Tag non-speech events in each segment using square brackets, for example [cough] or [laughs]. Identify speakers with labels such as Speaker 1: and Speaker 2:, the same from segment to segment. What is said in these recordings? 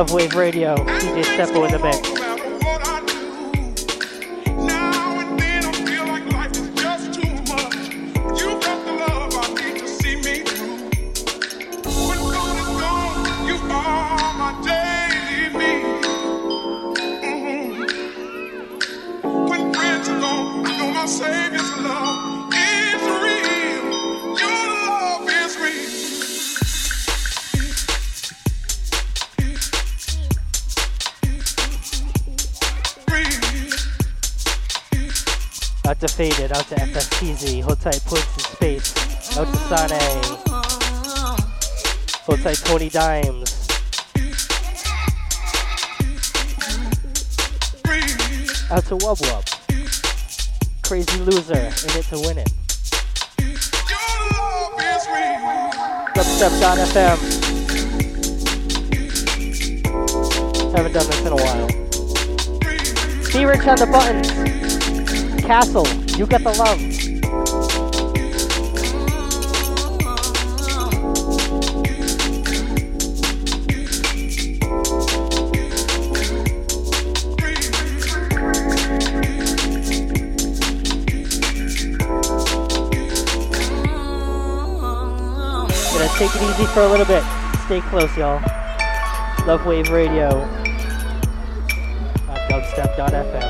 Speaker 1: Love Wave Radio, DJ Seppo in the mix. Faded, out to FSTZ, hold tight Points in Space, out to Sane, hold tight Tony Dimes. Out to Wub Wub, Crazy Loser, in it to win it. Dubstep.fm. Haven't done this in a while. Be rich on the buttons. Castle, you get the love. Take it easy for a little bit. Stay close, y'all. Love Wave Radio on dubstep.fm.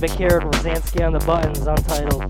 Speaker 1: Bakir and Rosansky on the buttons, untitled.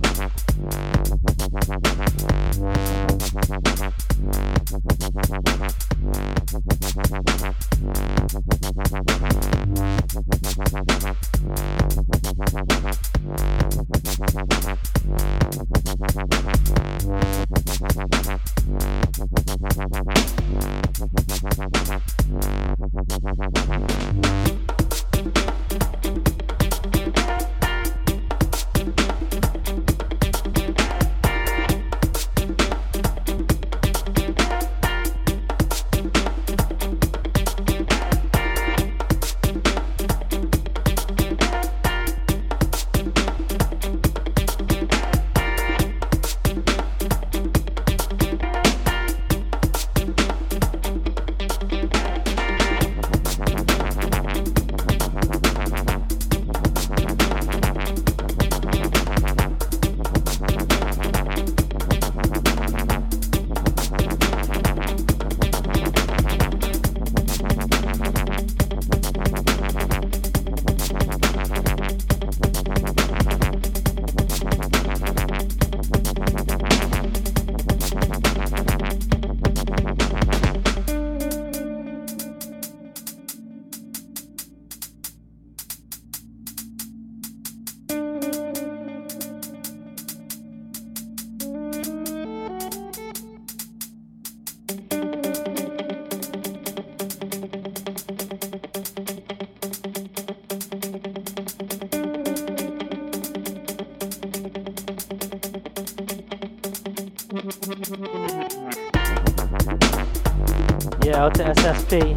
Speaker 2: Out to SSP.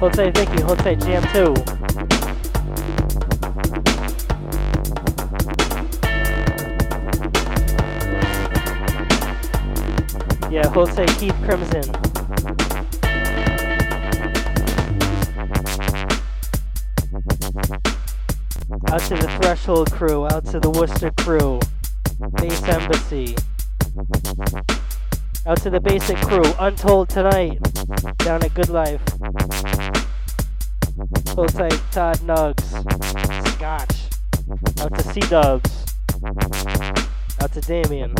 Speaker 2: Jose Vicky, Jose Jam 2. Yeah, Jose Keith Crimson. Out to the Threshold crew, out to the Worcester crew, Base Embassy. Out to the basic crew, Untold tonight, down at Good Life. Hold tight, Todd Nugs, Scotch. Out to Sea Dubs. Out to Damien.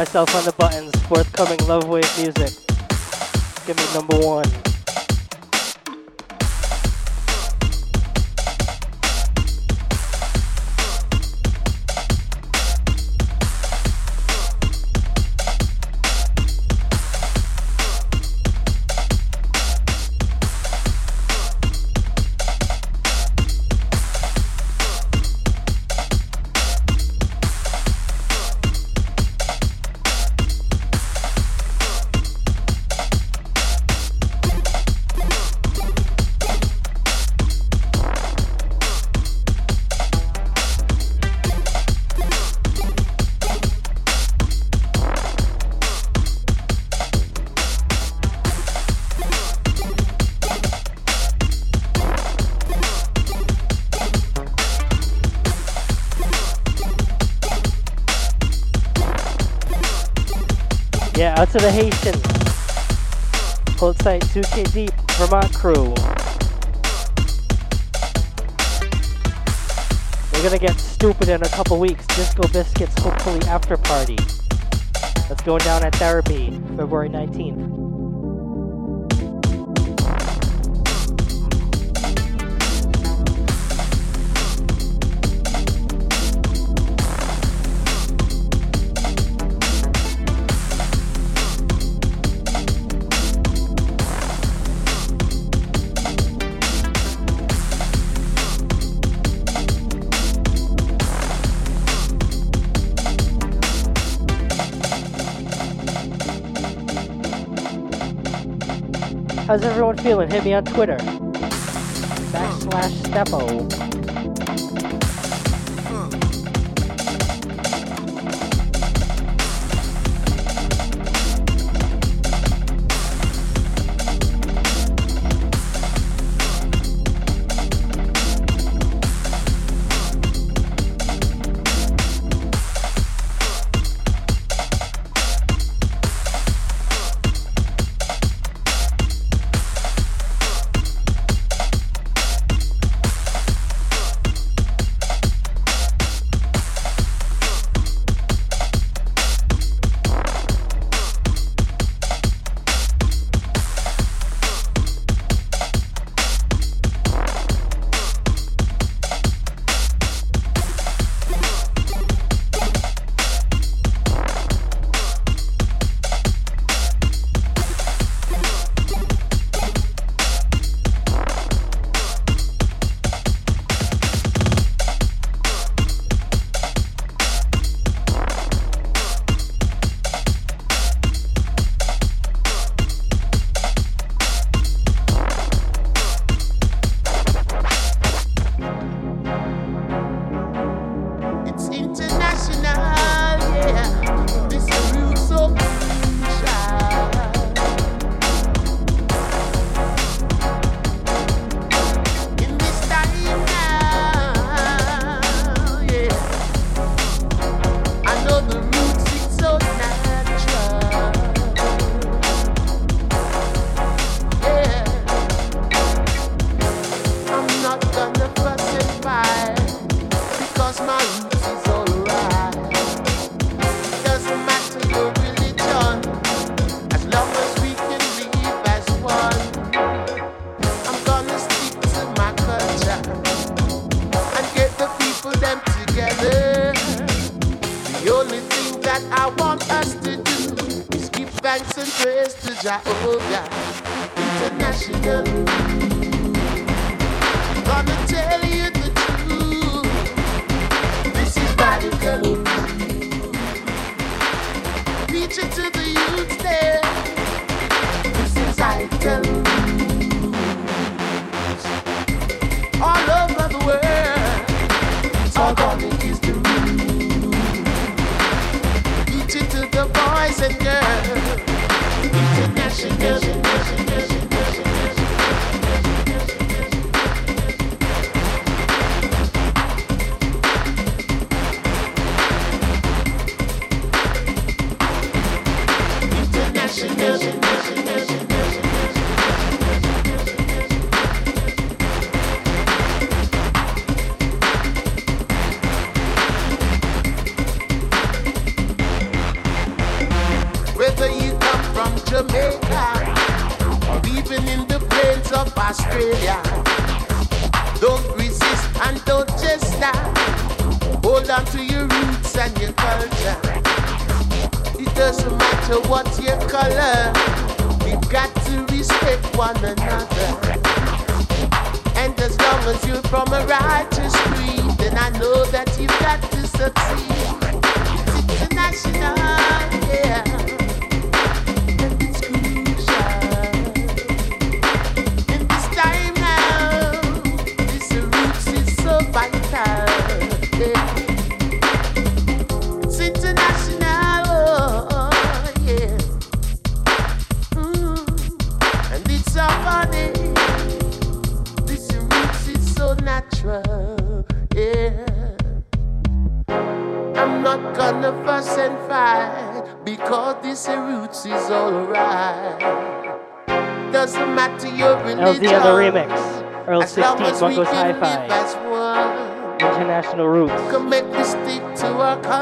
Speaker 2: Myself on the buttons. Forthcoming Love Wave music. Give me number one. 2K Deep, Vermont crew. We're gonna get stupid in a couple weeks. Disco Biscuits, hopefully after party. That's going down at Therapy, February 19th.
Speaker 3: Feeling? Hit me on Twitter. Backslash Stepo.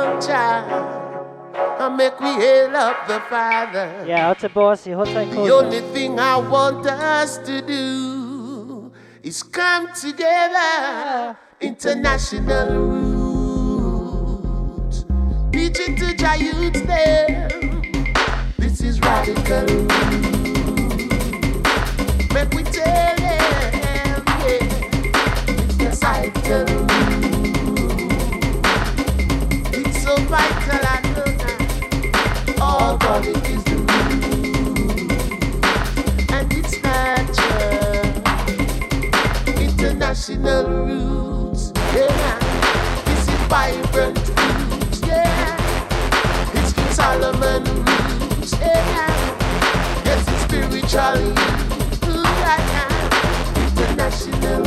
Speaker 2: Our culture. And make we hail up the Father.
Speaker 3: Yeah, what's a bossy? What's
Speaker 2: The only thing I want us to do is come together. International roots. Teach it to Jayuts them. This is radical Make we tell vital. It's
Speaker 3: international roots. Yeah, this is vibrant roots. Yeah, it's King Solomon roots. Yeah, yes, it's spiritual roots. Yeah, international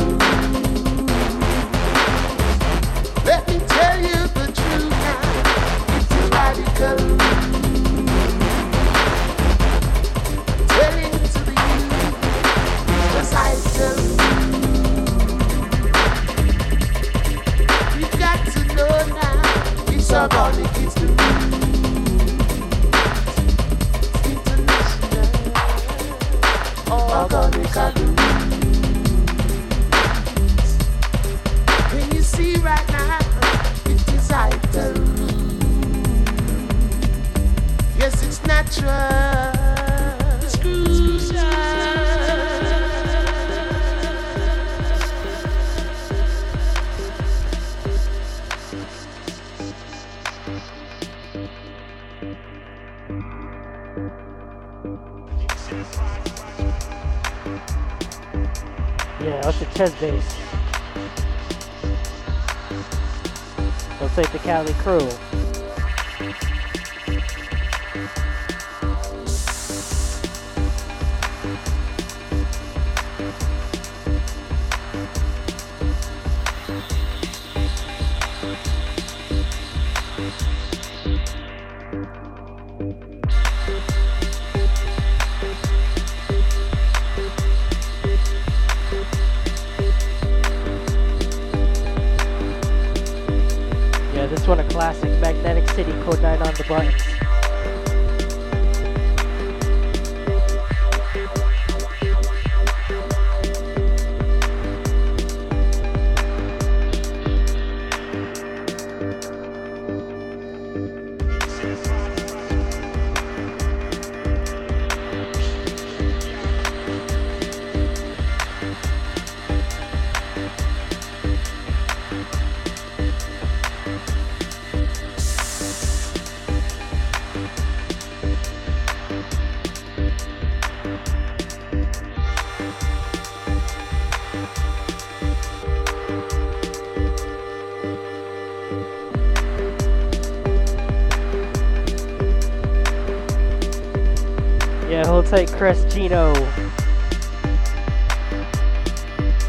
Speaker 2: say Chris Gino.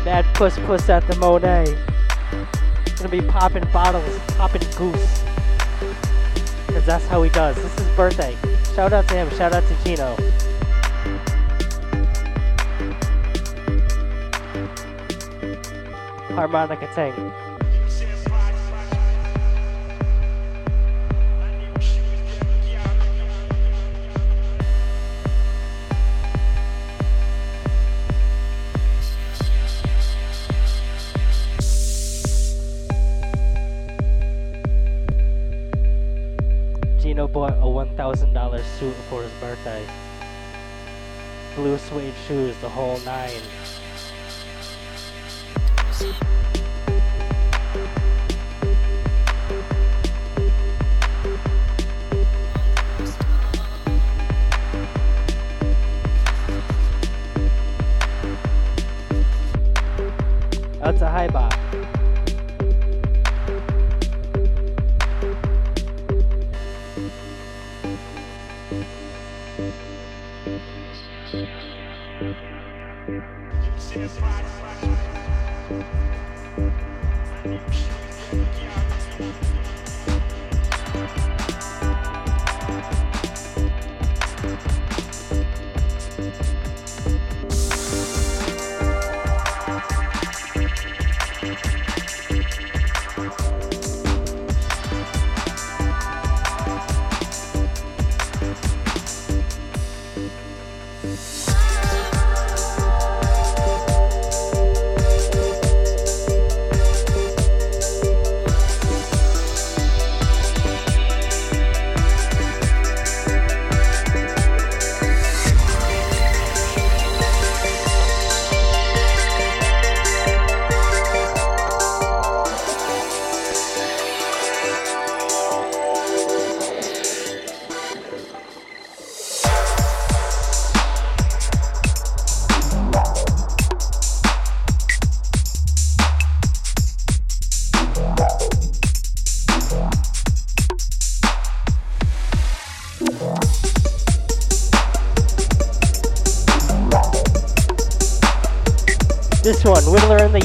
Speaker 2: Bad puss puss at the Monet. Gonna be popping bottles, popping goose. Cause that's how he does. This is birthday. Shout out to him, shout out to Gino. Harmonica Tang. $1,000 suit for his birthday. Blue suede shoes, the whole nine.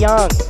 Speaker 4: nhơn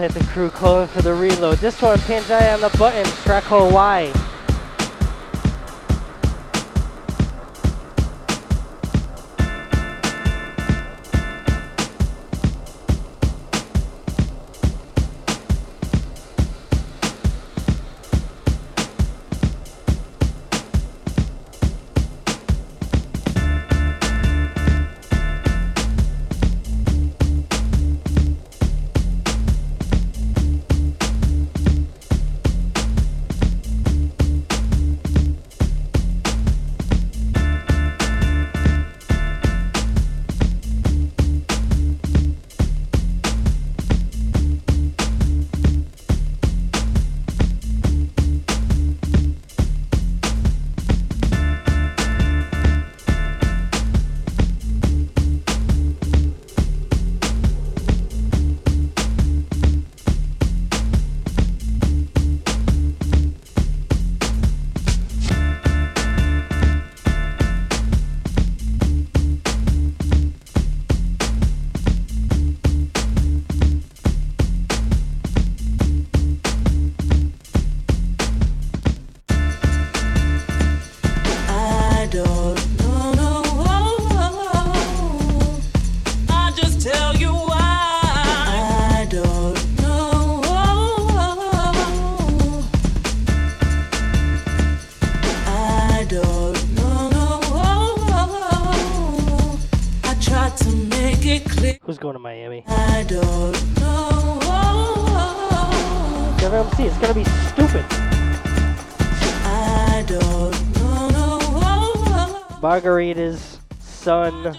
Speaker 4: Hit the crew calling for the reload. This one, Panjaya on the button, track hole Y. Margarita's son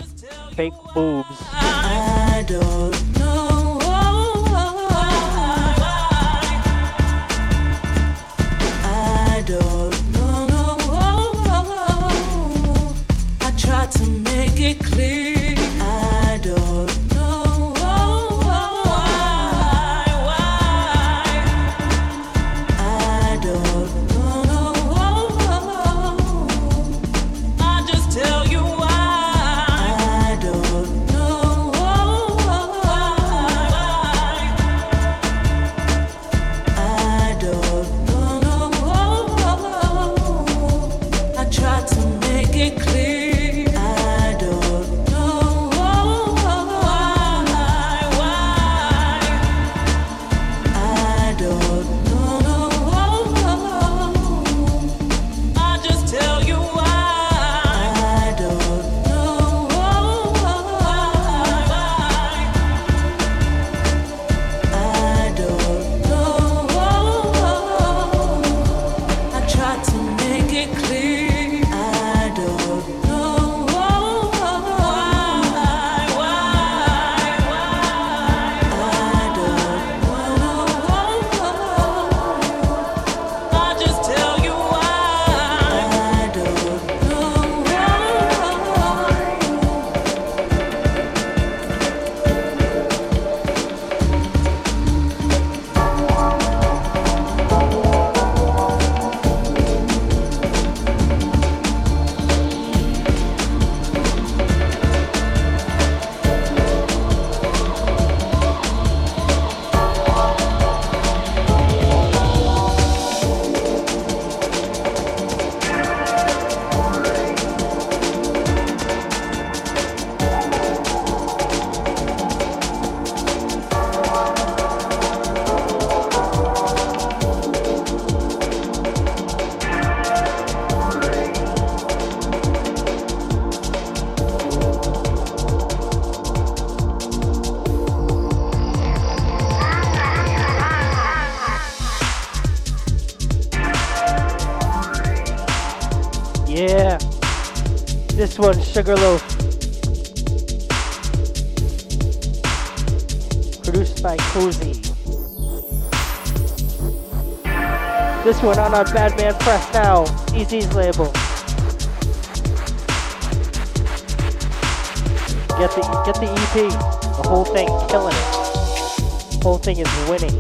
Speaker 4: Sugarloaf. Produced by Cozy. This one on our Badman Press Now, EZ's label. Get the get the EP. The whole thing killing it. The whole thing is winning.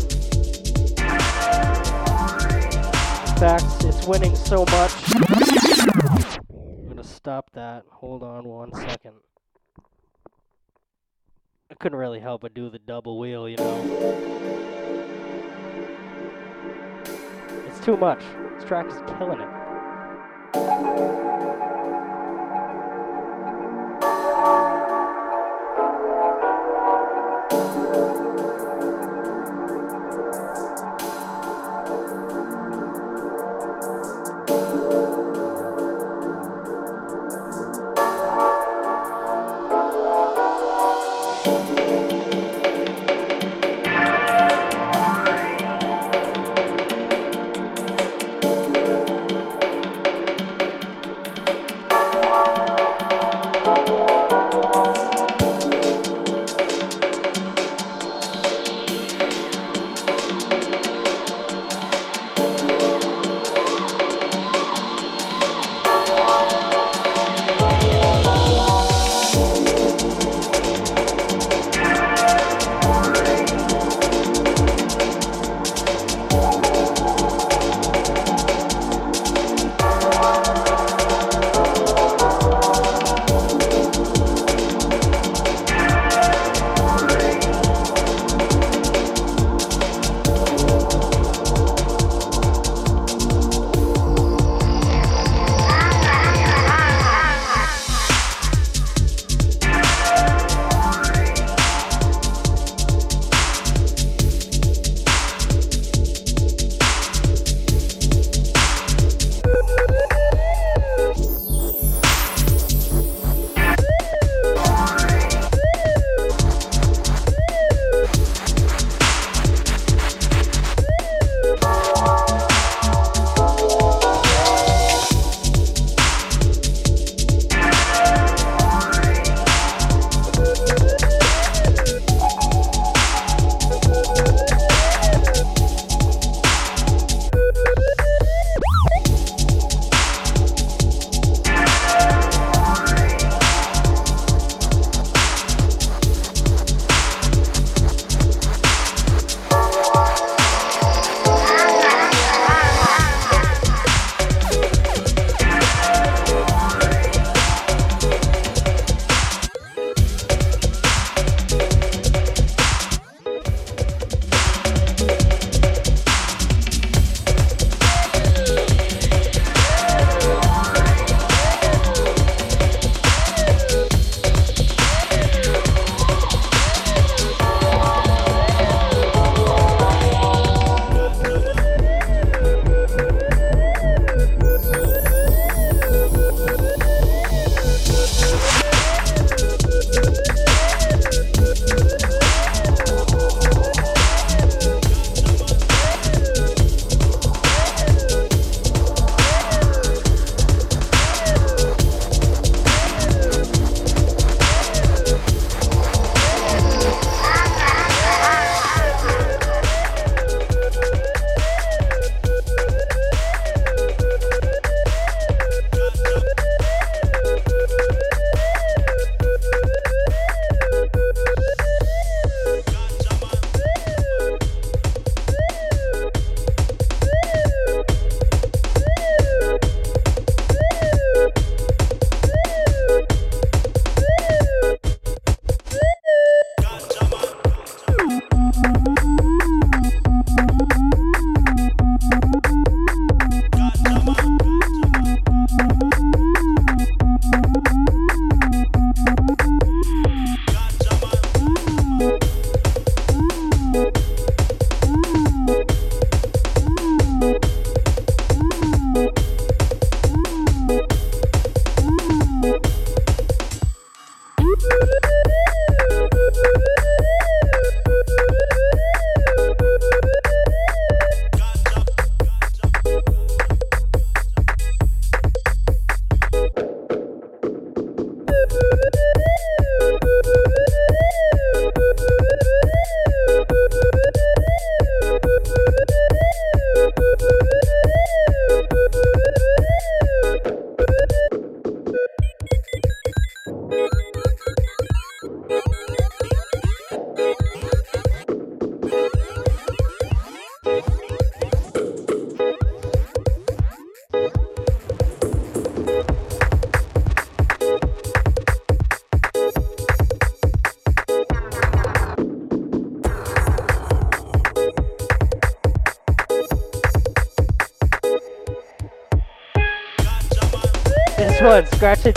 Speaker 4: In fact, it's winning so much stop that. Hold on one second.
Speaker 2: I couldn't really help but do the double wheel, you know. It's too much. This track is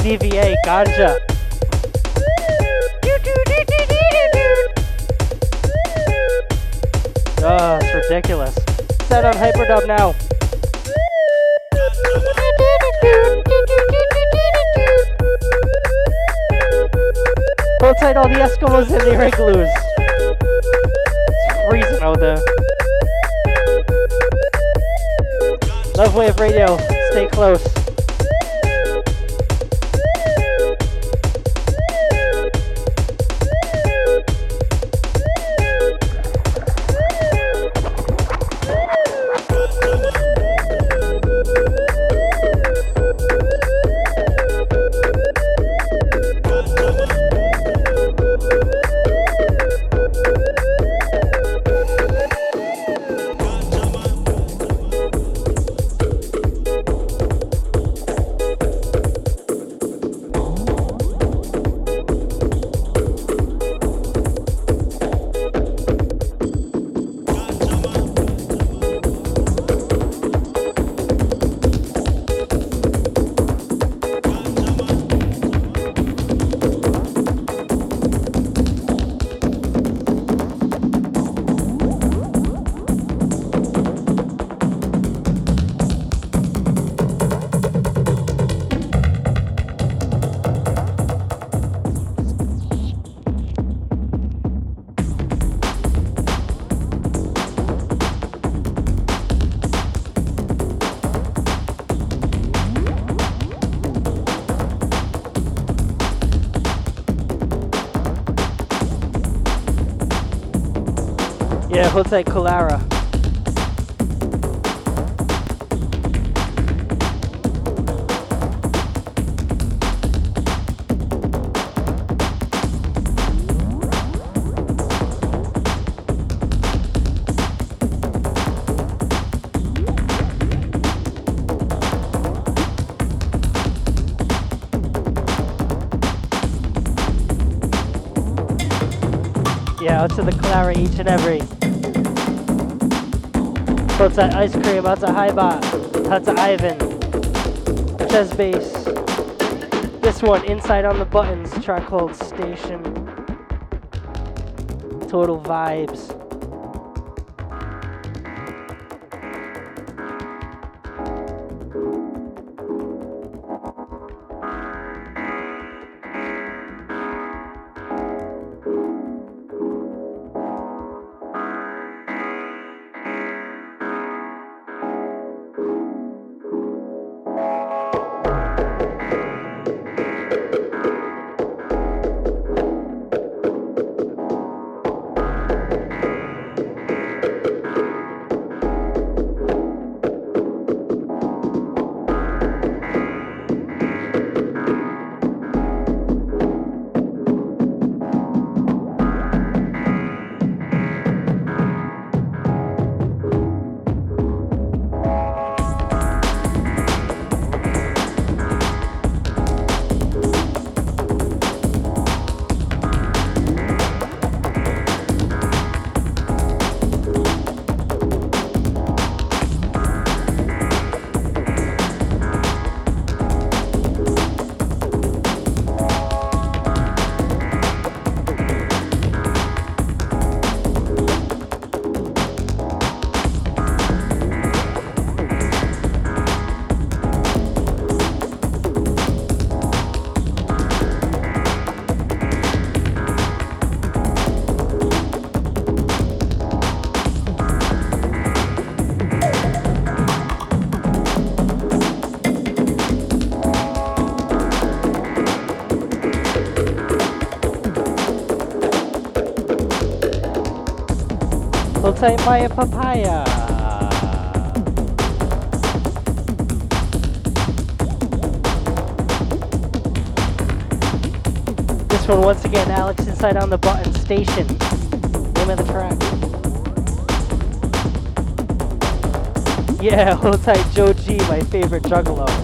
Speaker 2: one, scratch Jose Colara. Yeah, out to the Clara each and every. What's that ice cream? Out to Highbot. Out to Ivan. Chess Bass. This one, Inside on the Buttons, track called Station. Total vibes. Like my papaya. This one once again, Alex inside on the button station. Name of the track. Yeah, [laughs] hold tight Joe G, my favorite juggalo.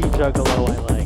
Speaker 2: Juggalo I like.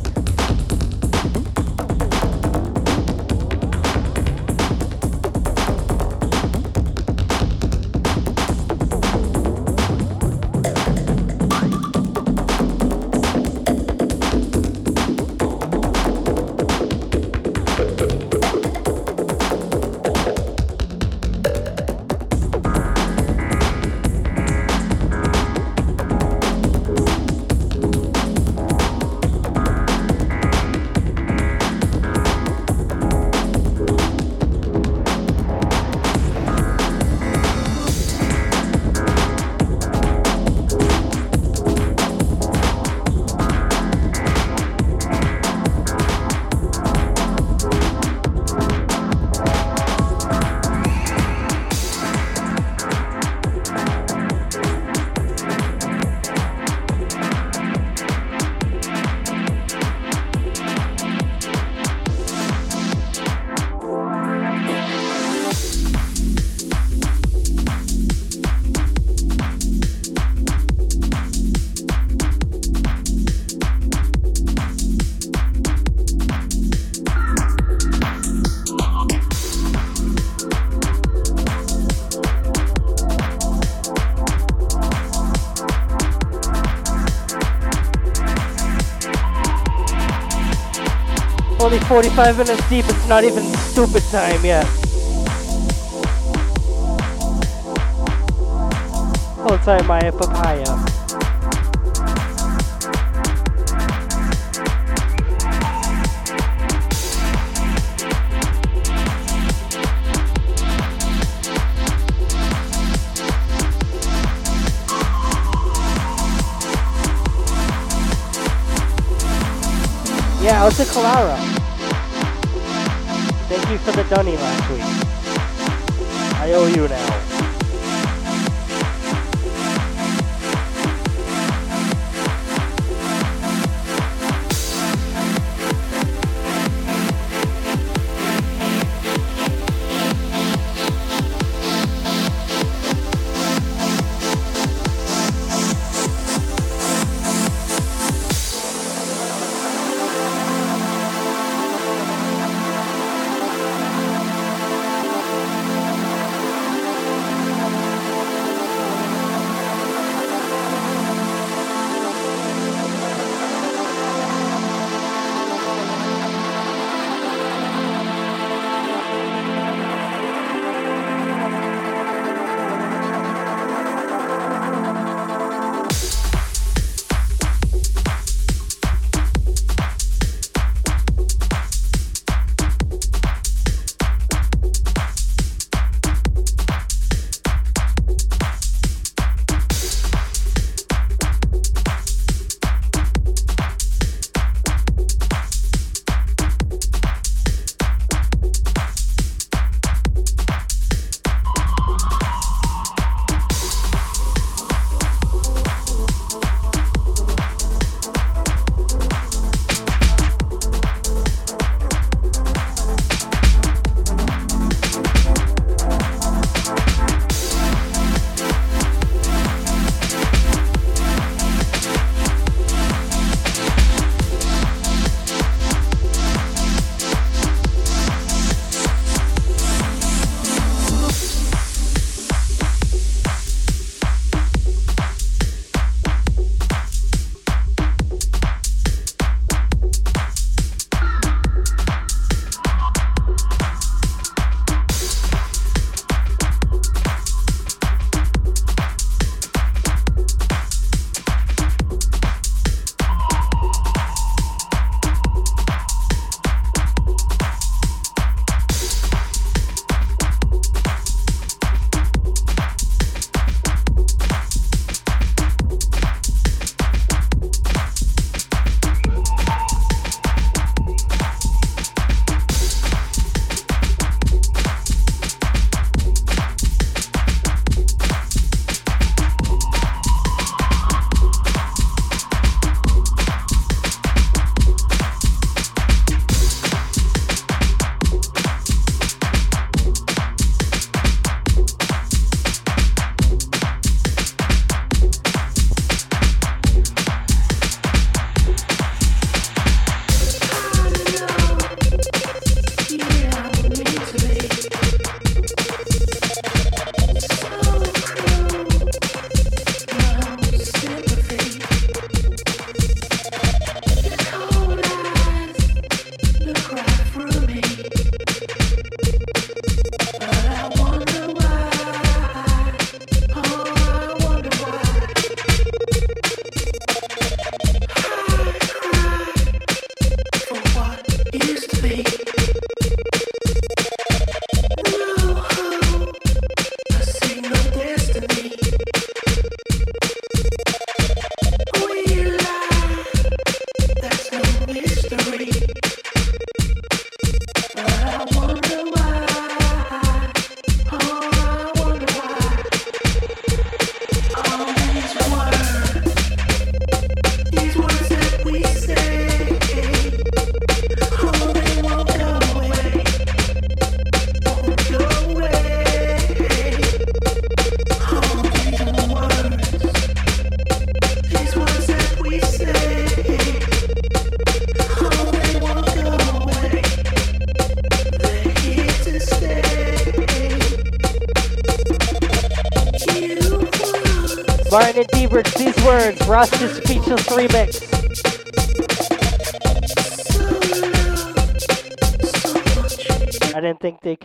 Speaker 5: Only 45 minutes deep, it's not even stupid time yet. Hold tight, my papaya. Yeah, I was to Clara. You for the dunny last week. I owe you now.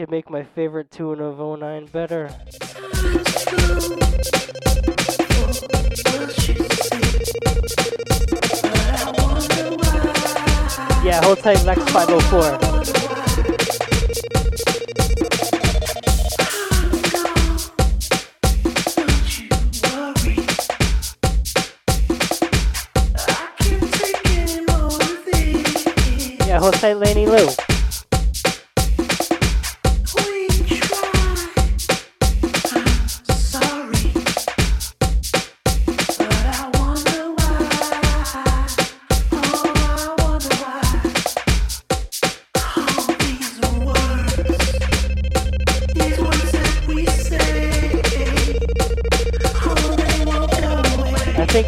Speaker 5: Could make my favorite tune of 09 better. Yeah, hold tight, Lex 504.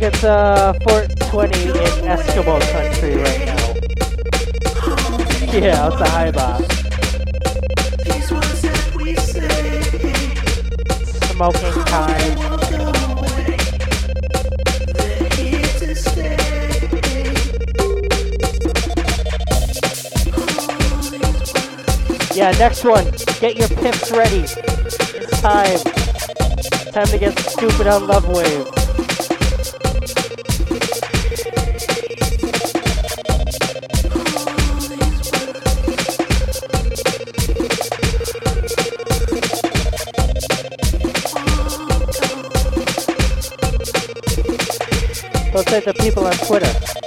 Speaker 5: Think it's uh 420 in Eskimo country right now. Yeah, it's a high bob. Smoking time. Yeah, next one. Get your pips ready. It's time. Time to get stupid on Love Wave. Let's say the people on Twitter.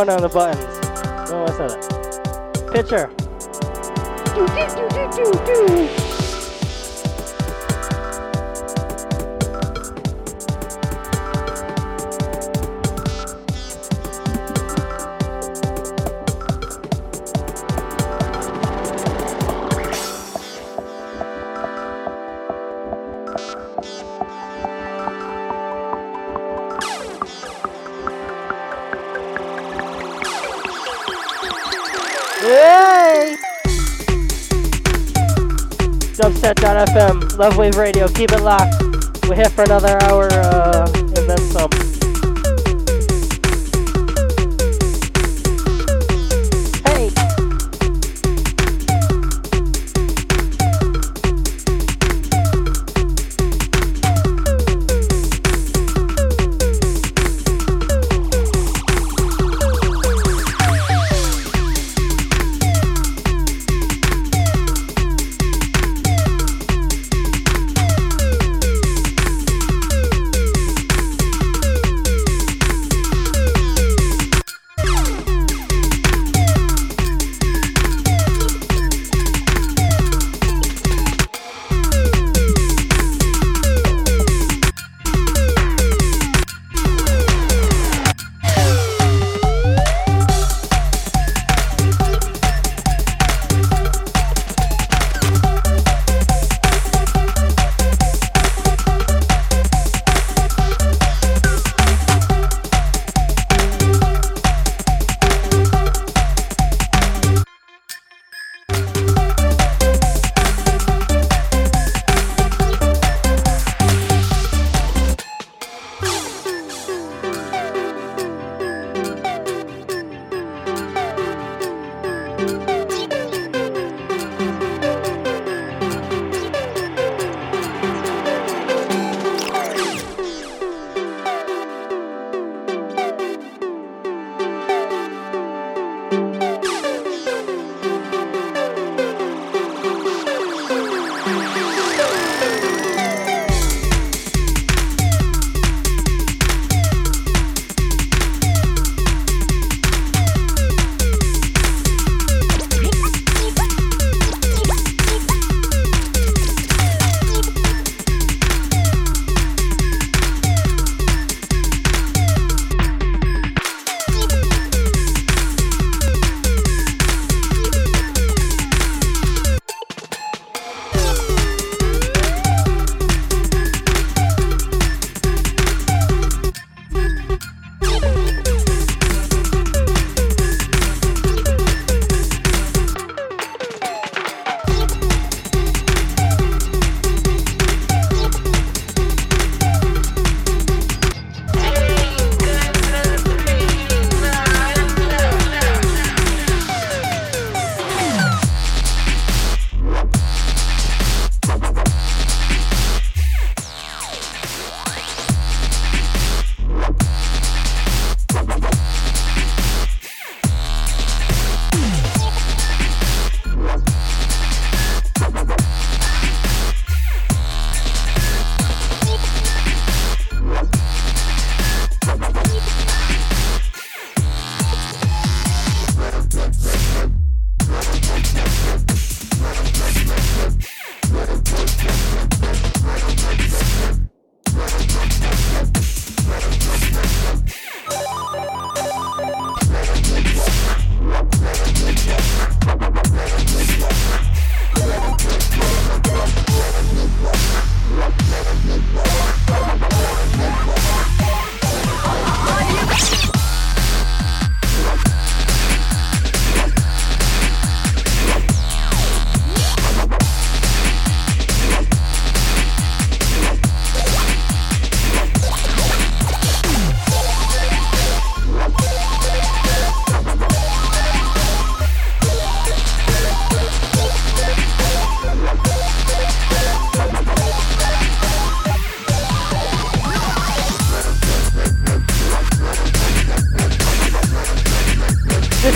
Speaker 5: D1 on the buttons. Oh, what's that? Pitcher. Do, do, do, do, do, do. Dubstep.fm, Love Wave Radio, keep it locked. We're here for another hour uh, and then some.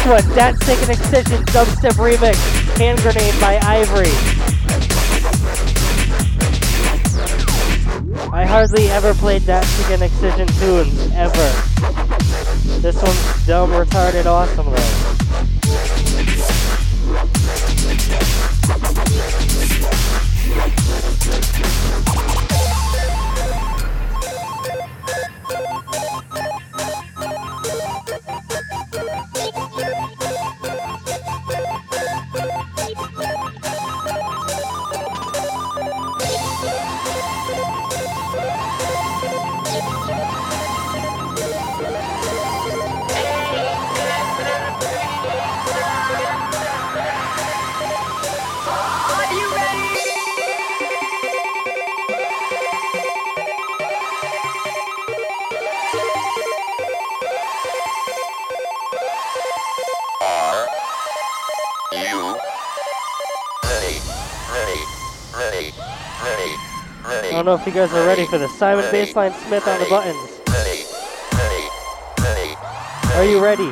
Speaker 2: Next one, Datsik and Excision Dubstep Remix, Hand Grenade by Ivory. I hardly ever played Datsik and Excision tunes, ever. This one's dumb, retarded, awesome though. Don't know if you guys are ready for this. Simon Bassline Smith on the buttons. Are you ready?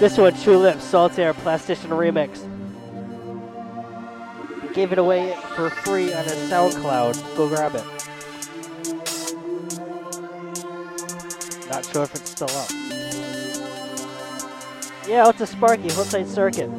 Speaker 6: This one, True Lips, Saltaire Plastician Remix. Gave it away for free on his SoundCloud. Go grab it. Not sure if it's still up. Yeah, it's a Sparky, Hillside Circuit.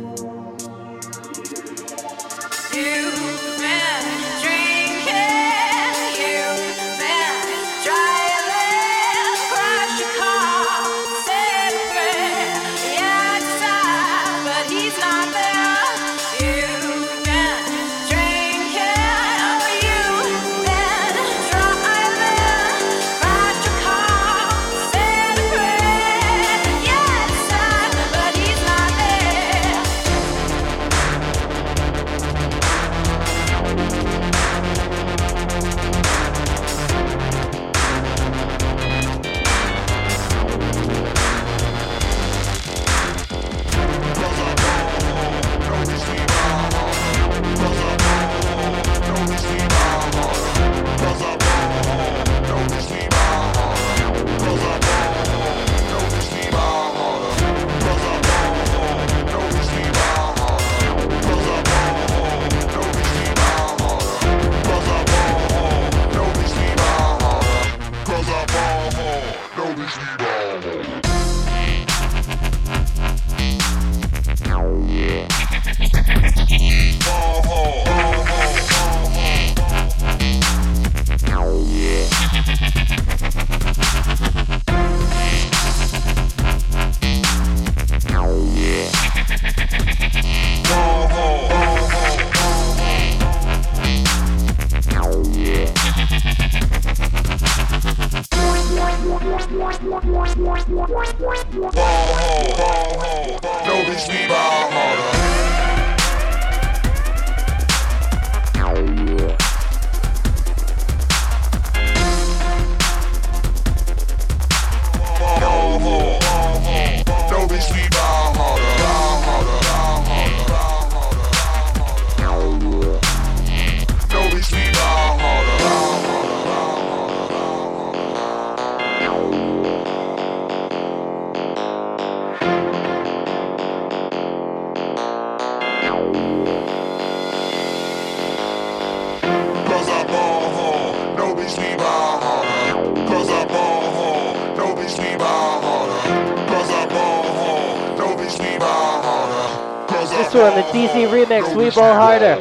Speaker 6: Bo Heider.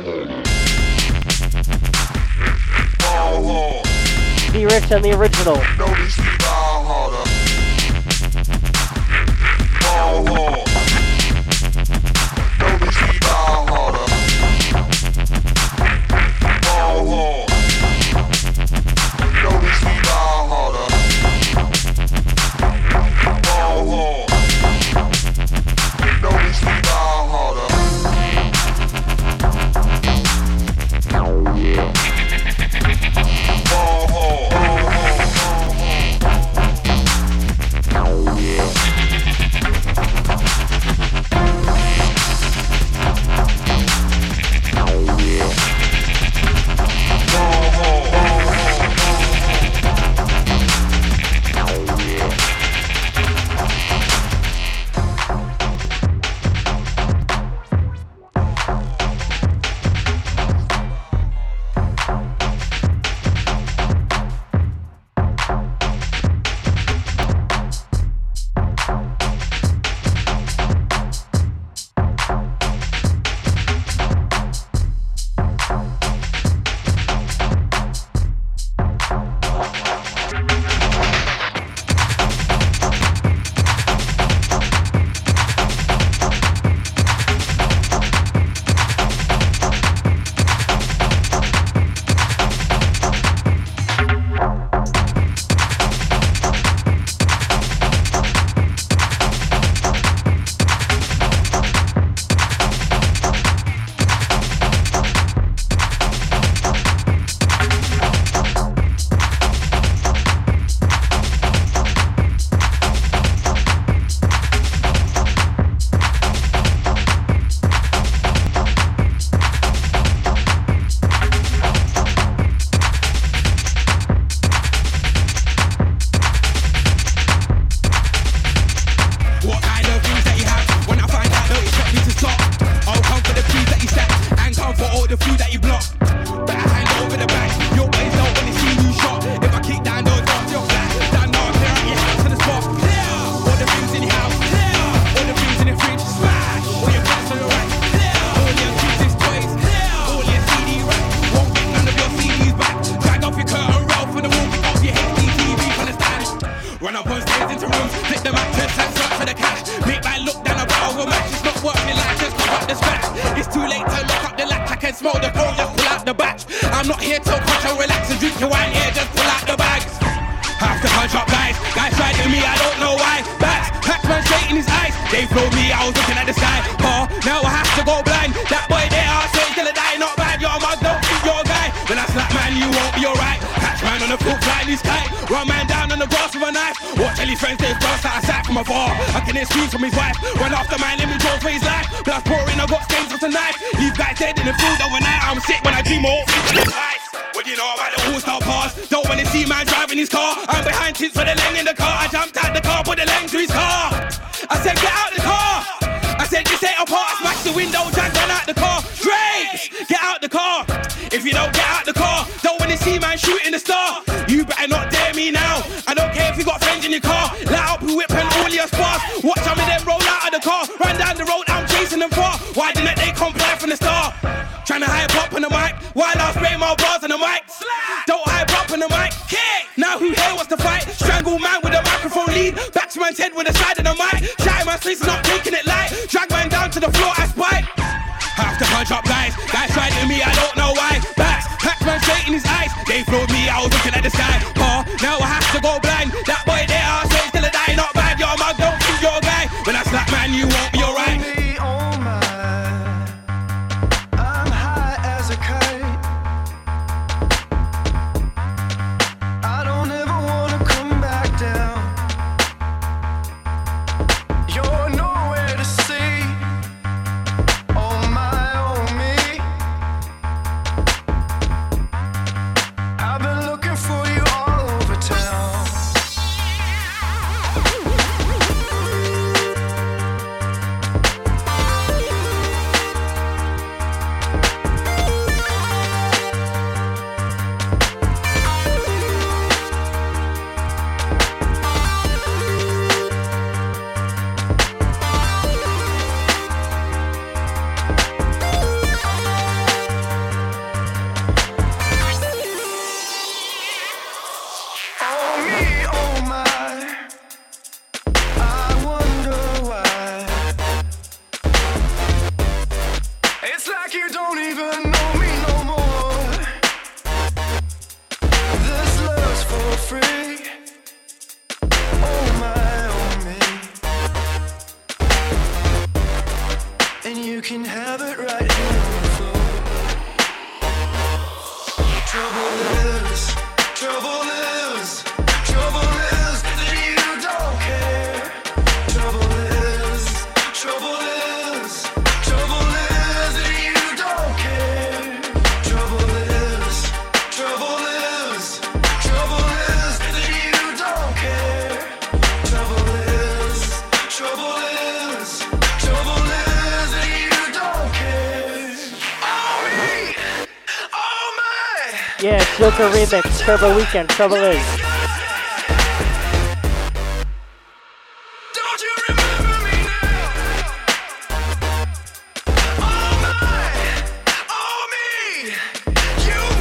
Speaker 6: Master Remix,
Speaker 7: Turbo Weekend, Trouble Is.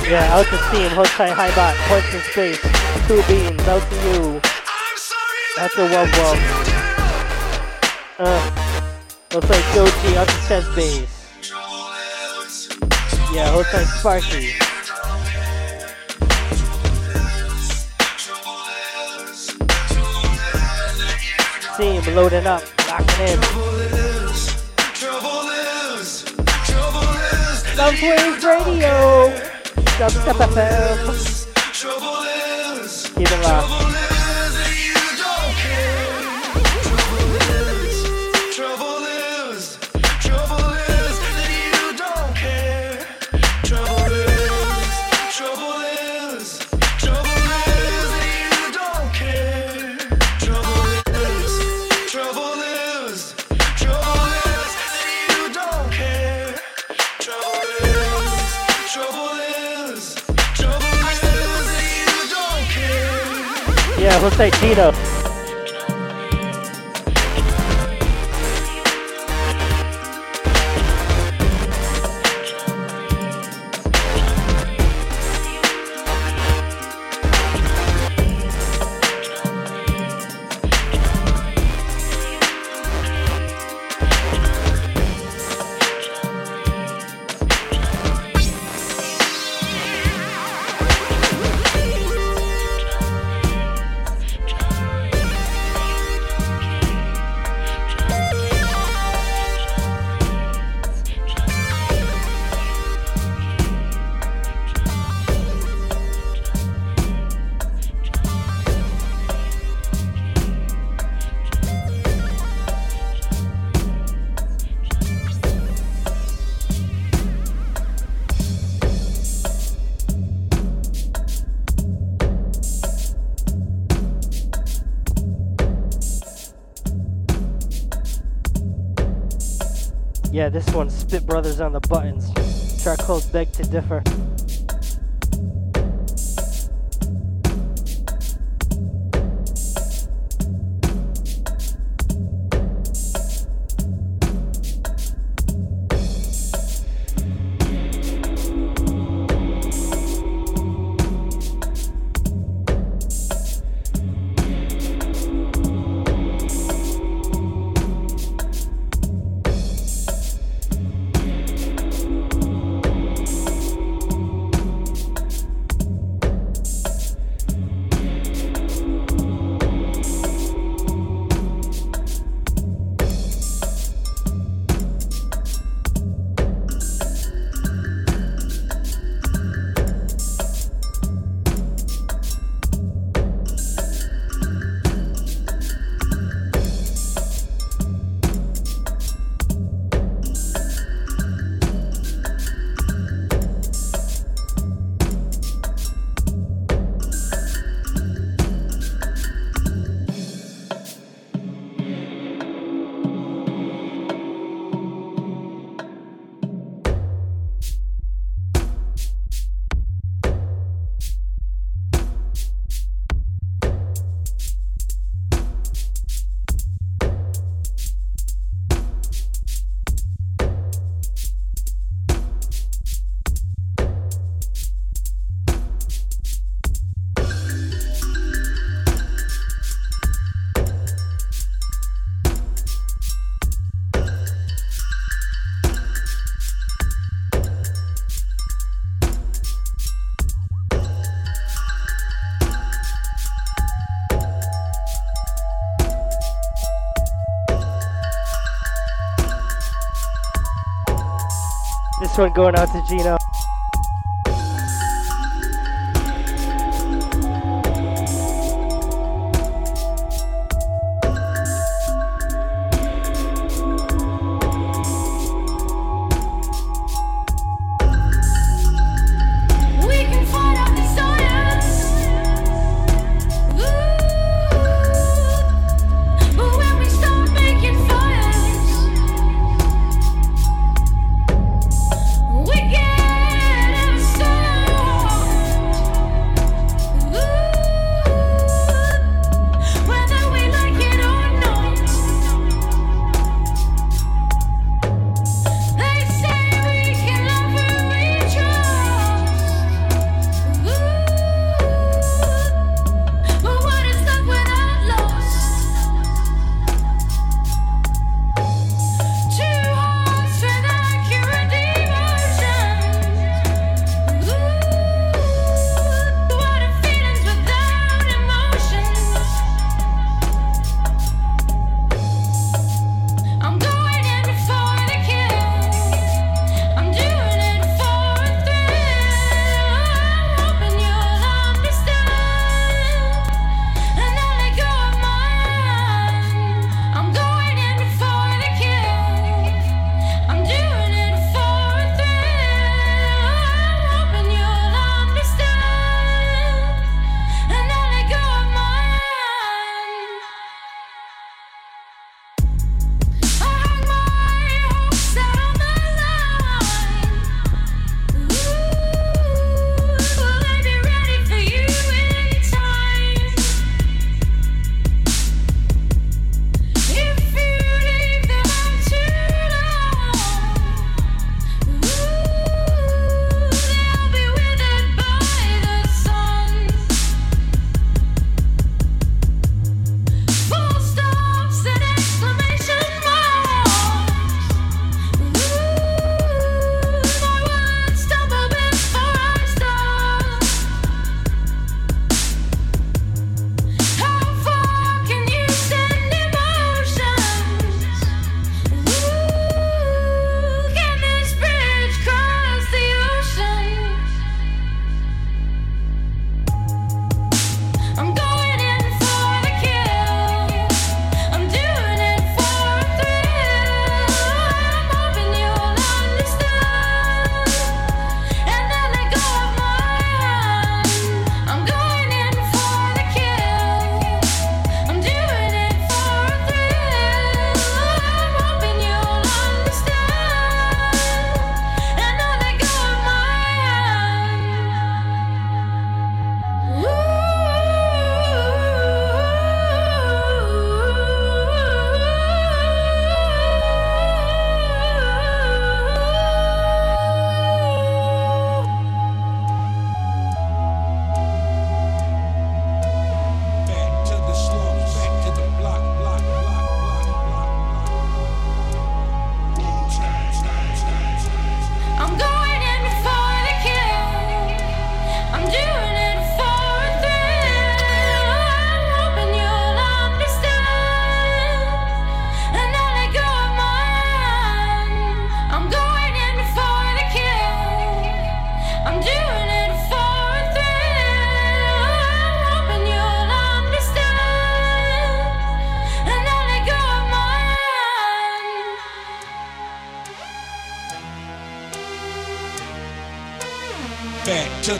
Speaker 7: Yeah, out to steam, hook tight, high bot, points in space, two beams, out to you. That's a wub wub. Uh, looks like Doji out to chest base. Yeah, hook tight, Sparky. team loading up, locking in. Radio. Dubstep FM. Keep it locked. Let's say Tito.
Speaker 4: Yeah, this one's Spit Brothers on the buttons. Track called Beg to Differ. One going out to Gino.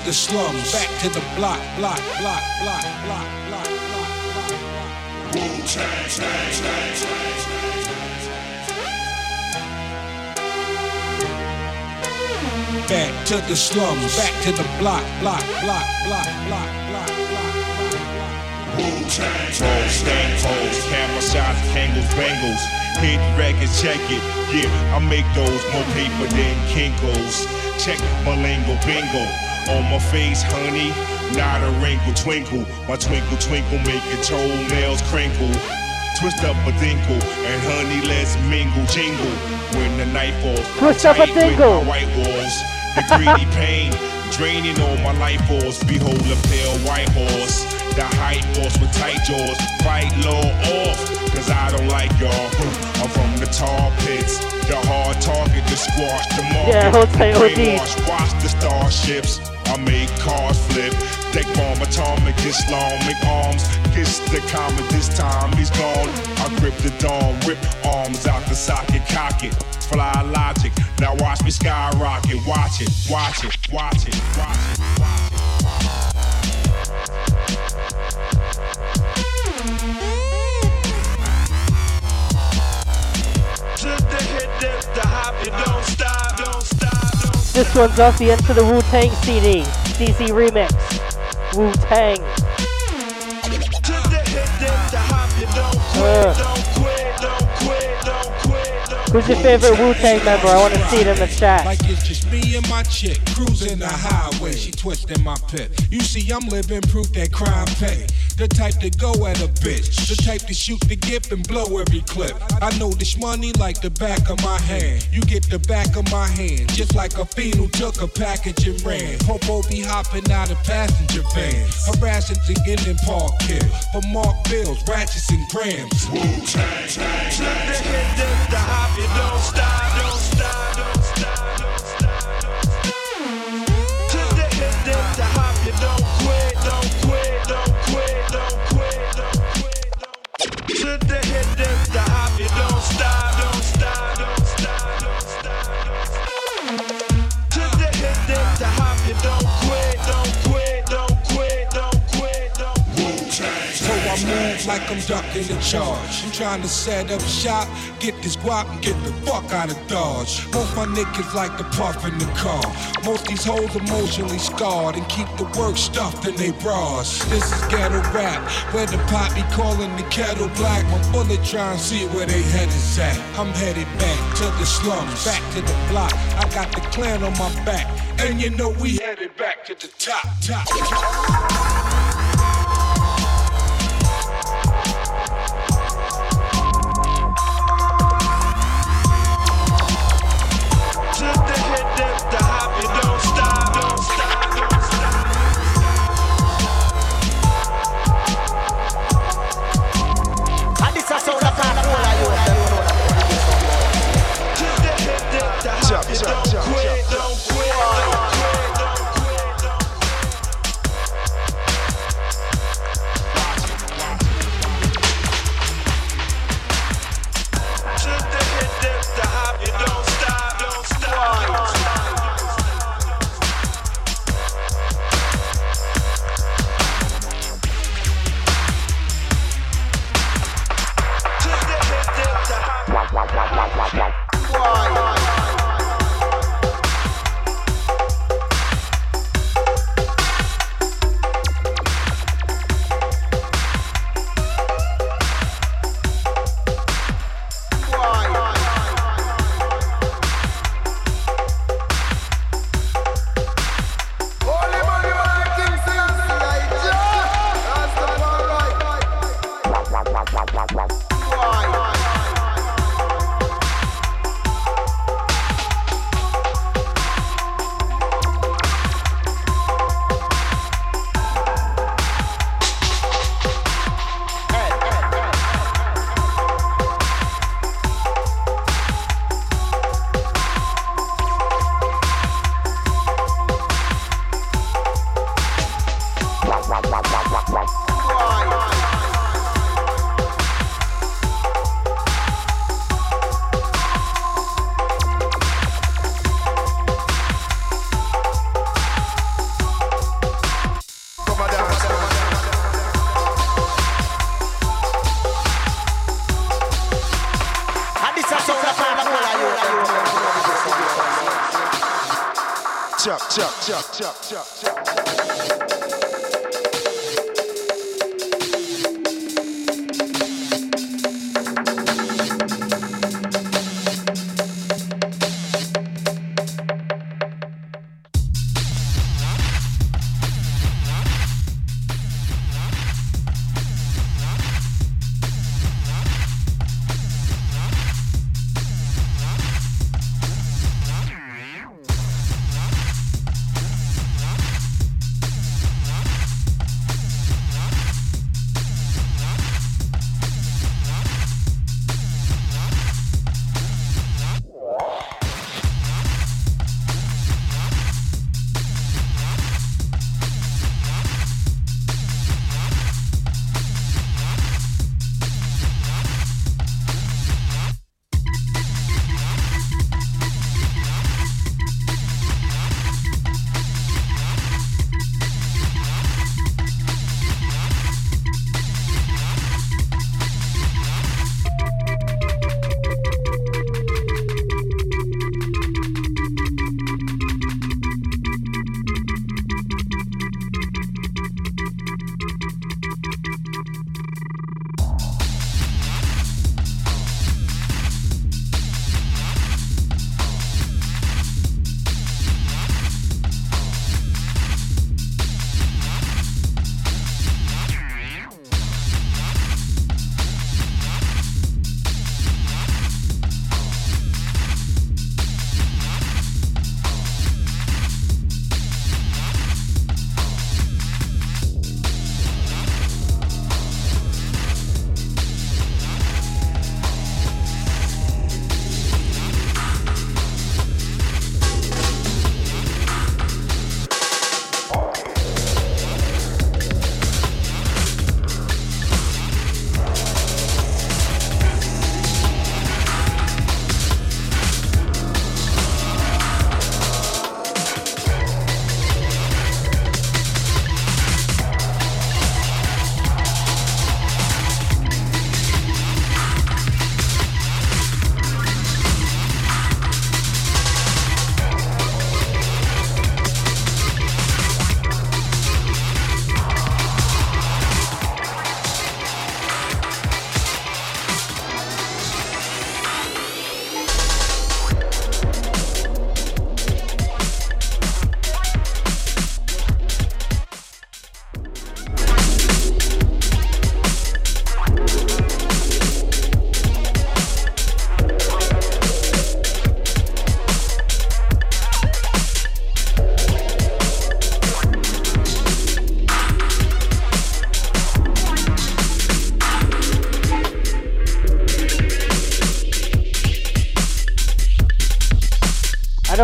Speaker 8: The
Speaker 9: slums, back to the block, block, block, block, block, block, block, block. Block. Boom, change, change, change, change. Back to the slums, back to the block, block, block, block, block, block, block, block.
Speaker 10: Rolls, stank holes, camera shots, tangles, bangles. Hit records, check it. Yeah, I make those more paper than Kinko's. Check my lingo, bingo. On my face, honey, not a wrinkle, twinkle. My twinkle, twinkle, make your toenails crinkle. Twist up a dinkle, and honey, let's mingle, jingle. When the night falls,
Speaker 2: Twist up a
Speaker 10: tight with
Speaker 2: dingle.
Speaker 10: my white walls. The greedy [laughs] pain, draining all my life force. Behold a pale white horse. The hype horse with tight jaws. Fight law off, cause I don't like y'all. I'm from the tar pits. The hard target to squash the market.
Speaker 2: Yeah, tight, OD.
Speaker 10: Brainwash, watch the starships. Make cars flip. Deck bomb atomic Islamic arms. Kiss the comet this time, he's gone. I grip the dawn, rip arms out the socket, cock it. Fly logic, now watch me skyrocket. Watch it, watch it, watch it, watch it.
Speaker 2: This one's off the end Enter the Wu Tang CD. DC Remix. Wu Tang. Uh. Who's your favorite Wu Tang member? I want to see it in the chat.
Speaker 9: Like it's just me and my chick cruising the highway. She twisting my pit. You see, I'm living proof that crime pay. The type to go at a bitch. The type to shoot the gift and blow every clip. I know this money like the back of my hand. You get the back of my hand. Just like a fiend who took a package and ran. Popo be hopping out of passenger van. Harassing to get in park here. For mark bills, ratchets and grams. So like I'm ducking the charge. I'm trying to set up shop, get this guap and get the fuck out of Dodge. Most my niggas like to puff in the car. Most these hoes emotionally scarred and keep the work stuffed in they bras. This is ghetto rap, where the pot be calling the kettle black. My bullet trying to see where they head is at. I'm headed back to the slums, back to the block. I got the clan on my back, and you know we headed back to the top, top, top.
Speaker 6: Chop, chop, chop, chop, chop, chop.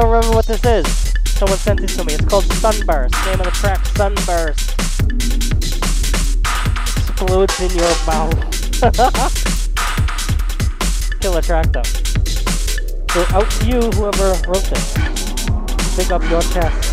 Speaker 2: Don't remember what this is. Someone sent it to me. It's called Sunburst. Name of the track, Sunburst. Explodes in your mouth. [laughs] Killer track though. So out to you, whoever wrote this. Pick up your chest.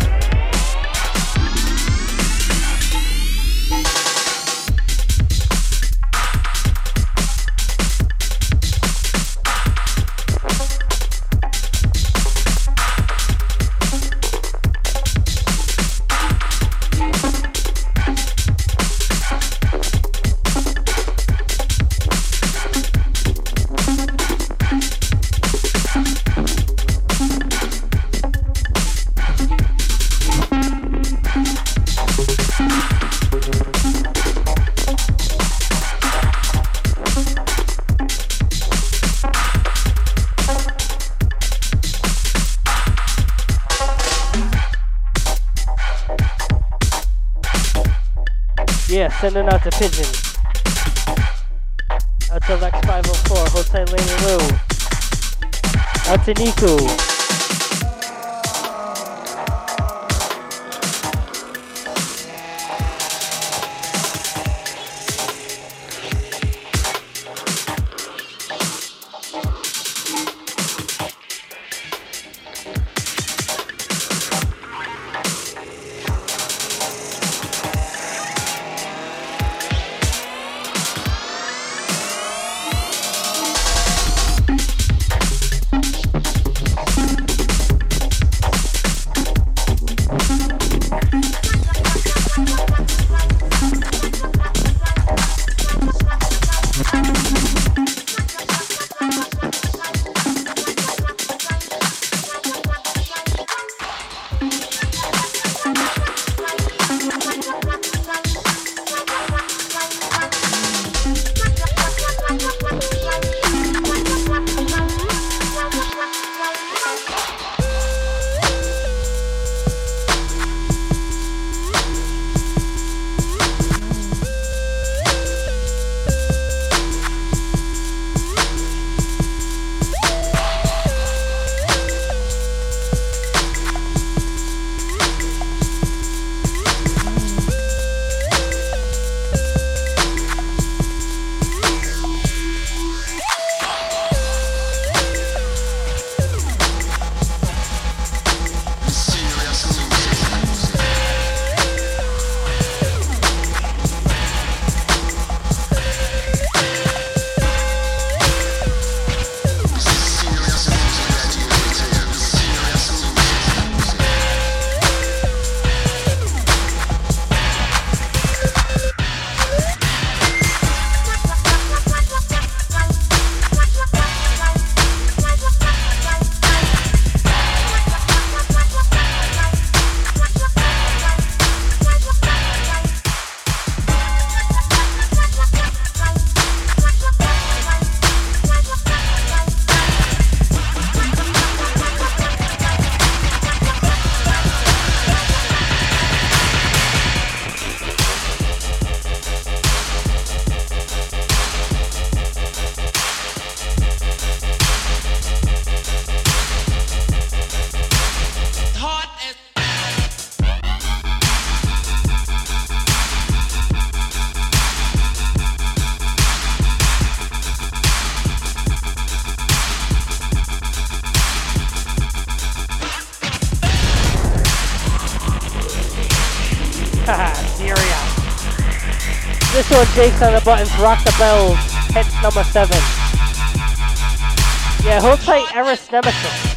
Speaker 2: Sending out to Pigeon. Oh out to Lex 504, Jose Lady Lou. Out to Niku. One, Jake's on the buttons, rock the bells, hit number seven. Yeah, hold tight, Eris Nemesis.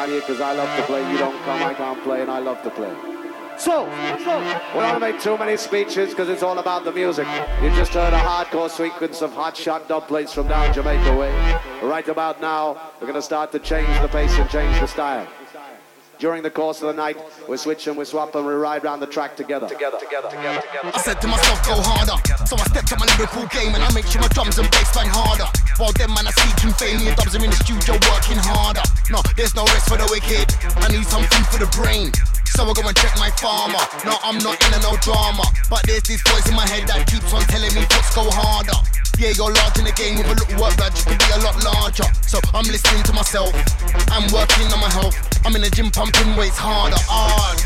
Speaker 11: I'm here
Speaker 12: because I love to play. You don't come, I can't play, and I love to play. So, we don't make too many speeches because it's all about the music. You just heard a hardcore sequence of hot shot dub plates from down Jamaica way. Right about now, we're going to start to change the pace and change the style. During the course of the night, we switch and we swap and we ride round the track together. Together, together, together, together.
Speaker 11: I said to myself, go harder. So I stepped up my lyrical game and I make sure my drums and bass bang harder. While them man are seeking fame, me and dubs are in the studio working harder. No, there's no rest for the wicked. I need some food for the brain. So I go and check my farmer. No, I'm not in a no drama. But there's this voice in my head that keeps on telling me let's go harder. Yeah, you're large in the game with a little work, but you can be a lot larger. So I'm listening to myself. I'm working on my health. I'm in the gym pumping weights harder. Hard.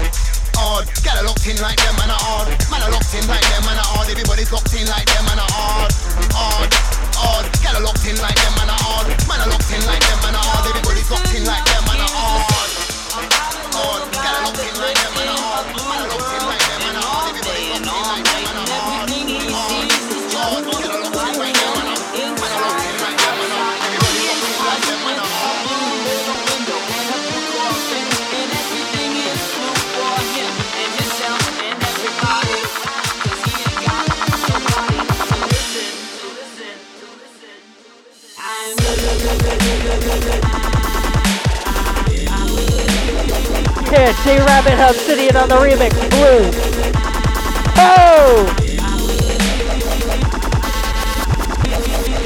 Speaker 11: Hard. Get a locked in like them, man are hard. Man are locked in like them, man are hard. Everybody's locked in like them, man are hard. Hard. Hard. Get a locked in like them, man are hard. Man are locked in like them, man are hard. Everybody's locked in like them,
Speaker 2: Rabbit Obsidian on the remix. Blue. Oh!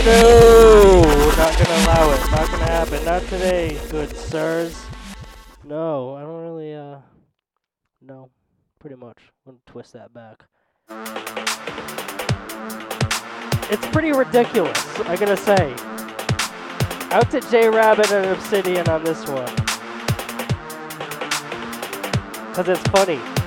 Speaker 2: No, not gonna allow it. Not gonna happen. Not today, good sirs. No, I don't really, uh, no, pretty much. I'm gonna twist that back. It's pretty ridiculous, I gotta say. Out to J Rabbit and Obsidian on this one.
Speaker 4: Because it's funny.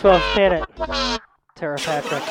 Speaker 13: So I'll
Speaker 2: stand it. Tara Patrick.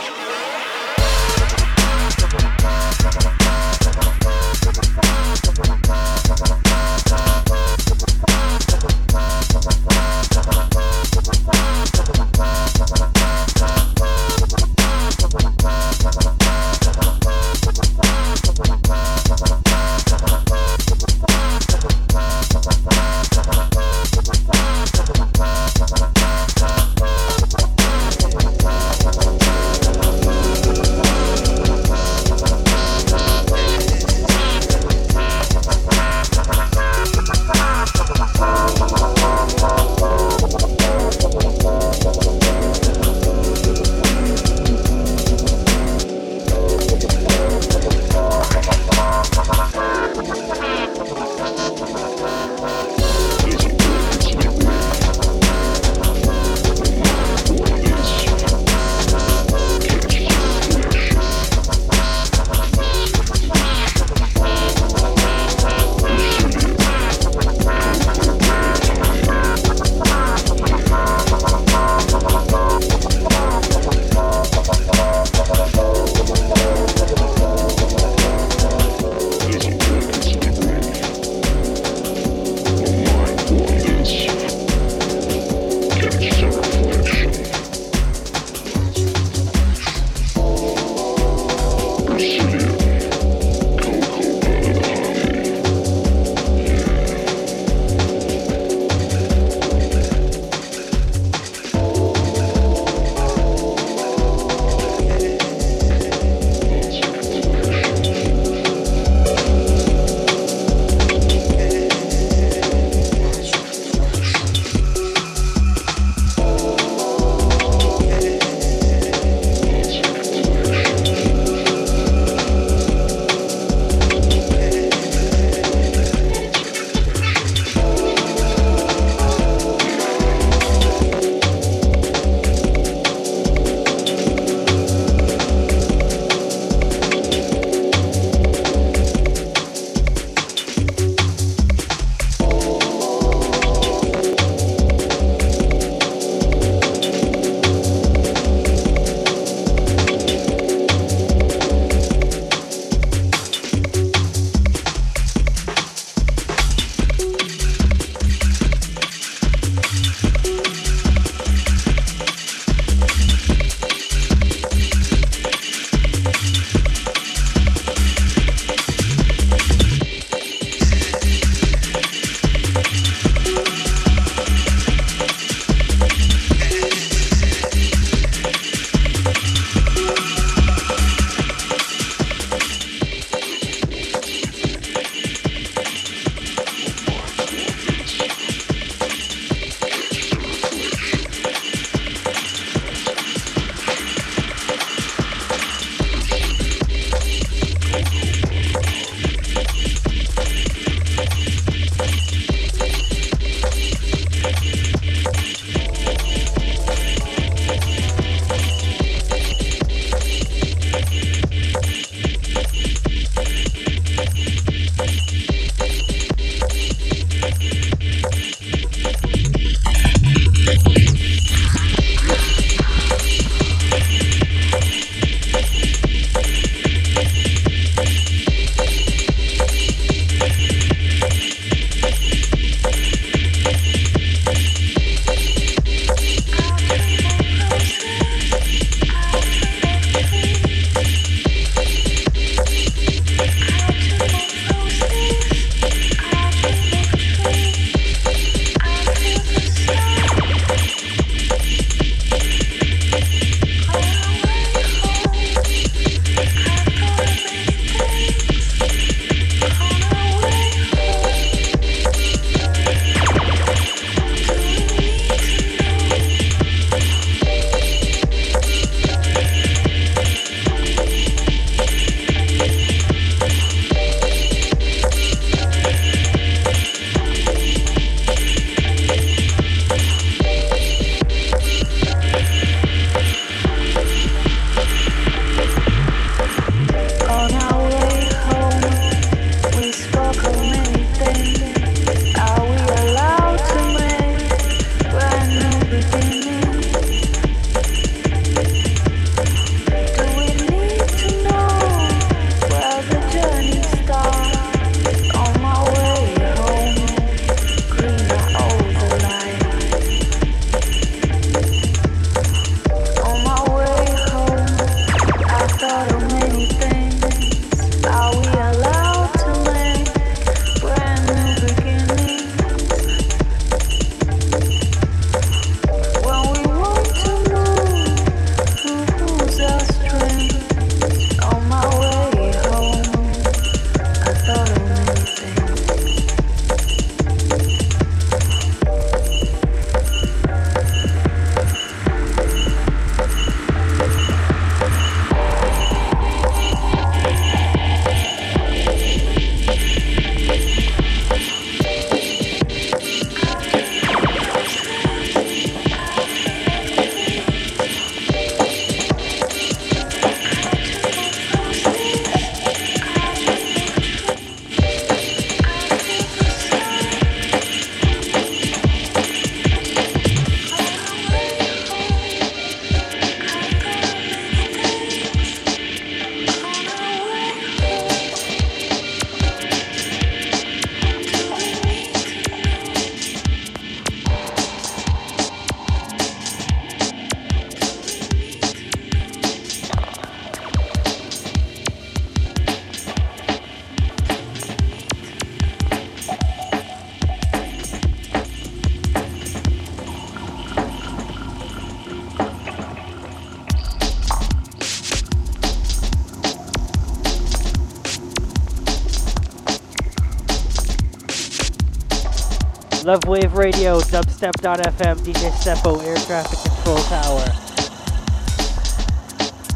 Speaker 2: Love Wave Radio, dubstep.fm, DJ Steppo, Air Traffic Control Tower.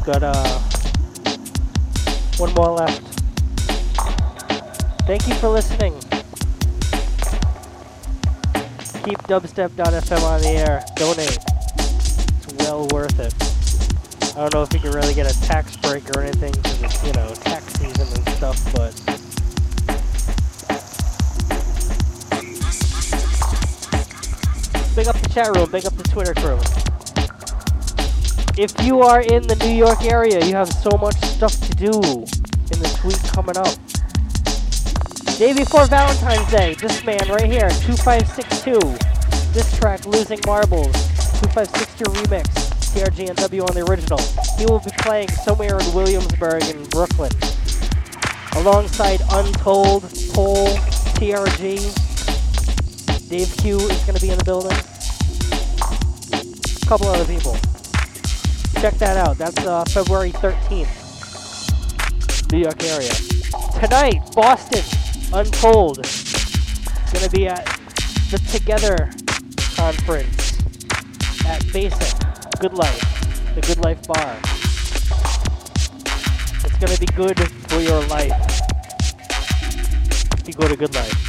Speaker 2: Got uh, one more left. Thank you for listening. Keep dubstep.fm on the air. Donate. It's well worth it. I don't know if you can really get a tax break or anything because it's, you know, tax chat room, big up the Twitter crew. If you are in the New York area, you have so much stuff to do in this week coming up. Day before Valentine's Day, this man right here, 2562. This track, Losing Marbles, 2562 remix, TRG and W on the original. He will be playing somewhere in Williamsburg in Brooklyn. Alongside Untold, Pole, TRG, Dave Q is going to be in the building. Couple other people. Check that out. That's uh, February 13th. New York area. Tonight, Boston, going to be at the Together Conference at Basic, Good Life, the Good Life Bar. It's to be good for your life if you go to Good Life.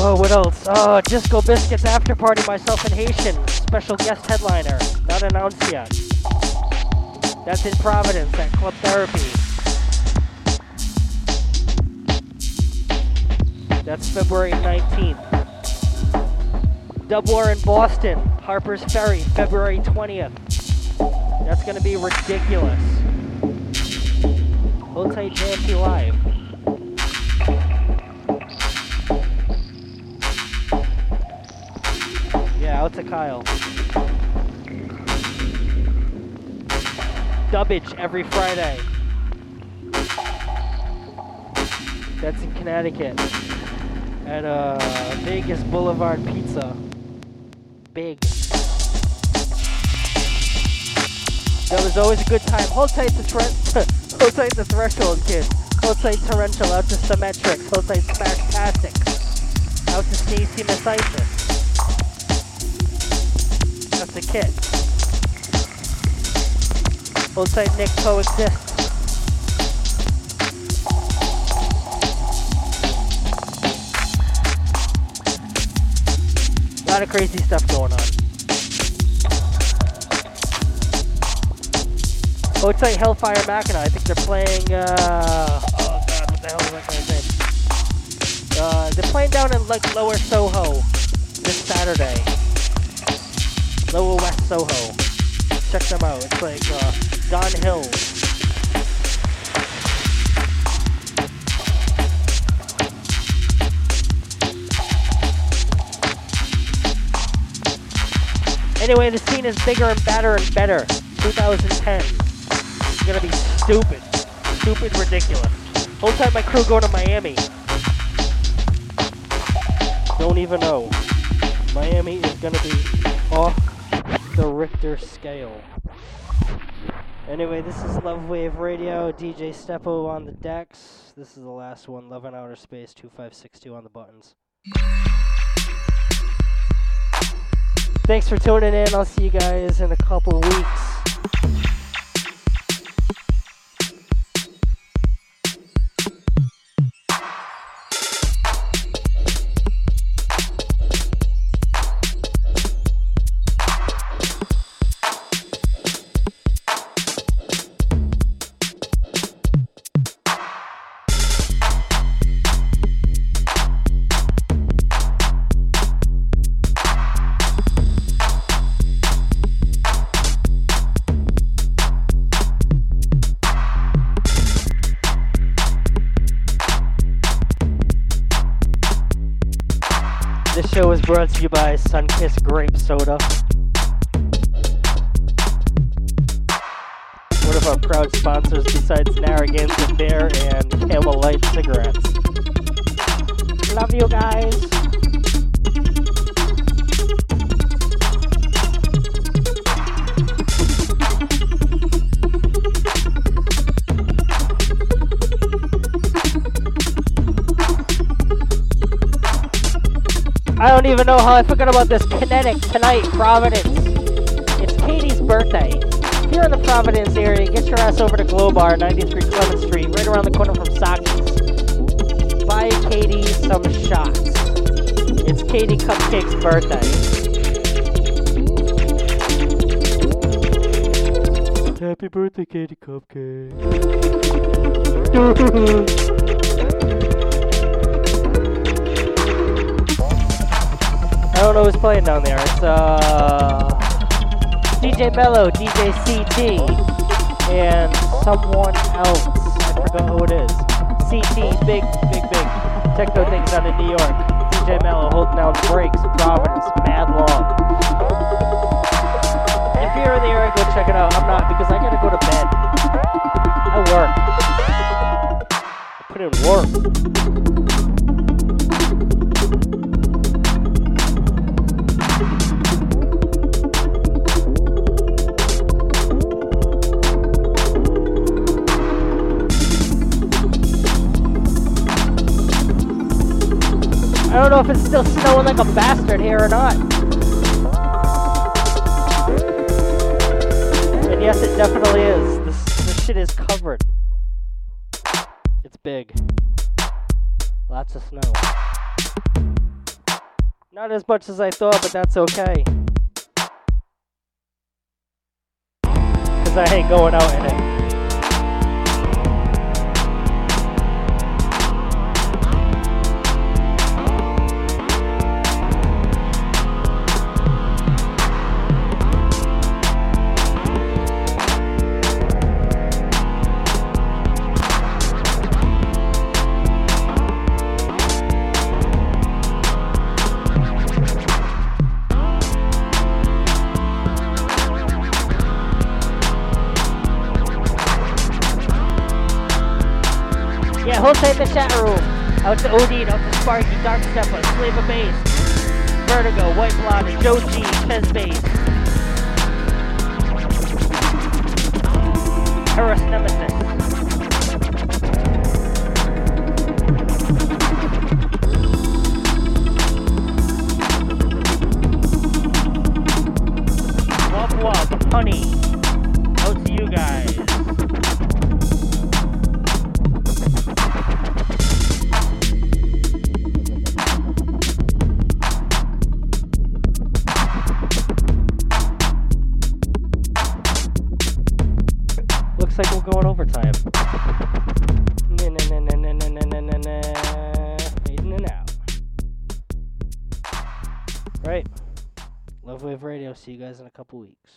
Speaker 2: Oh, what else? Oh, Disco Biscuits After Party, myself and Haitian. Special guest headliner. Not announced yet. That's in Providence at Club Therapy. That's February 19th. Dub War in Boston, Harper's Ferry, February 20th. That's gonna be ridiculous. Tight, JMP Live. Yeah, out to Kyle. Dubbage every Friday. That's in Connecticut. At uh, Vegas Boulevard Pizza. Big. That was always a good time. Hold tight the tre- [laughs] hold tight the threshold, kid. Hold tight torrential out to symmetrics. Hold tight smash Out to Stacy Miss A kit. Hold tight Nick coexist. A lot of crazy stuff going on. Hold tight Hellfire Machina. I think they're playing. Uh, oh god, what the hell is that guy's name? Uh, they're playing down in like Lower Soho this Saturday. Lower West Soho. Check them out. It's like uh, Don Hill. Anyway, the scene is bigger and better and better. 2010. It's gonna be stupid. Stupid ridiculous. Whole time my crew going to Miami. Don't even know. Miami is gonna be off the Richter scale. Anyway, this is Love Wave Radio. DJ Steppo on the decks. This is the last one. Love in Outer Space 2562 on the buttons. Thanks for tuning in. I'll see you guys in a couple weeks. Brought to you by Sunkissed Grape Soda. One of our proud sponsors besides Narragansett Beer and Camel Light Cigarettes. Love you guys. Even know how I forgot about this. Kinetic tonight, Providence. It's Katie's birthday. If you're in the Providence area, get your ass over to Globar, 93 Clement Street, right around the corner from Saki's. Buy Katie some shots. It's Katie Cupcake's birthday. Happy birthday, Katie Cupcake. [laughs] I don't know who's playing down there. It's uh DJ Mello, DJ CT, and someone else. I forgot who it is. CT, big, big, big. Techno things out of New York. DJ Mello holding down breaks, Providence, mad long. If you're in the area, go check it out. I'm not because I gotta go to bed. I work. I put in work. Know if it's still snowing like a bastard here or not. And yes, it definitely is. This, this shit is covered. It's big. Lots of snow. Not as much as I thought, but that's okay. Because I hate going out in it. In the chat room. Out to Odin, out to Sparky, Dark Stepper, Slave of Base, Vertigo, White Blonde, Joe G, Fez Base. Harris Nemesis. Capoeiras.